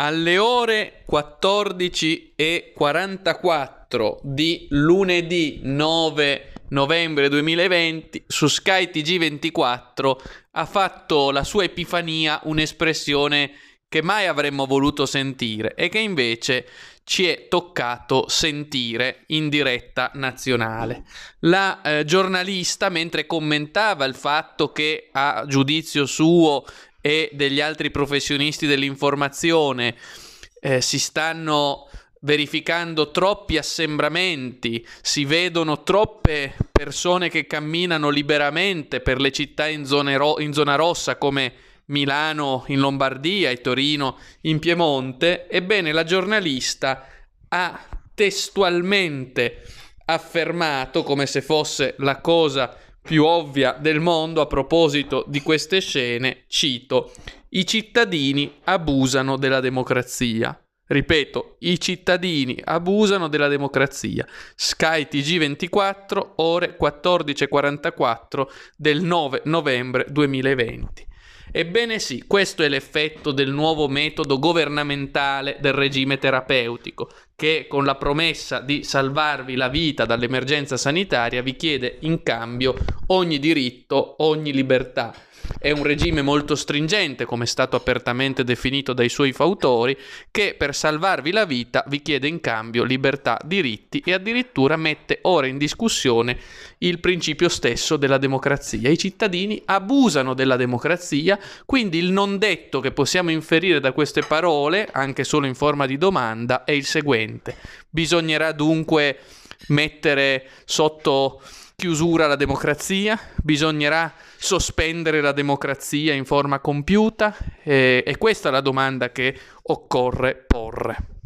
Alle ore 14.44 di lunedì 9 novembre 2020 su Sky TG24 ha fatto la sua epifania un'espressione che mai avremmo voluto sentire e che invece ci è toccato sentire in diretta nazionale. La eh, giornalista, mentre commentava il fatto che a giudizio suo e degli altri professionisti dell'informazione eh, si stanno verificando troppi assembramenti, si vedono troppe persone che camminano liberamente per le città in, ro- in zona rossa come Milano in Lombardia e Torino in Piemonte, ebbene la giornalista ha testualmente affermato, come se fosse la cosa più ovvia del mondo a proposito di queste scene, cito, i cittadini abusano della democrazia. Ripeto, i cittadini abusano della democrazia. Sky TG24, ore 14.44 del 9 novembre 2020. Ebbene sì, questo è l'effetto del nuovo metodo governamentale del regime terapeutico, che con la promessa di salvarvi la vita dall'emergenza sanitaria vi chiede in cambio ogni diritto, ogni libertà. È un regime molto stringente, come è stato apertamente definito dai suoi fautori, che per salvarvi la vita vi chiede in cambio libertà, diritti e addirittura mette ora in discussione il principio stesso della democrazia. I cittadini abusano della democrazia, quindi il non detto che possiamo inferire da queste parole, anche solo in forma di domanda, è il seguente. Bisognerà dunque mettere sotto chiusura la democrazia, bisognerà sospendere la democrazia in forma compiuta e, e questa è la domanda che occorre porre.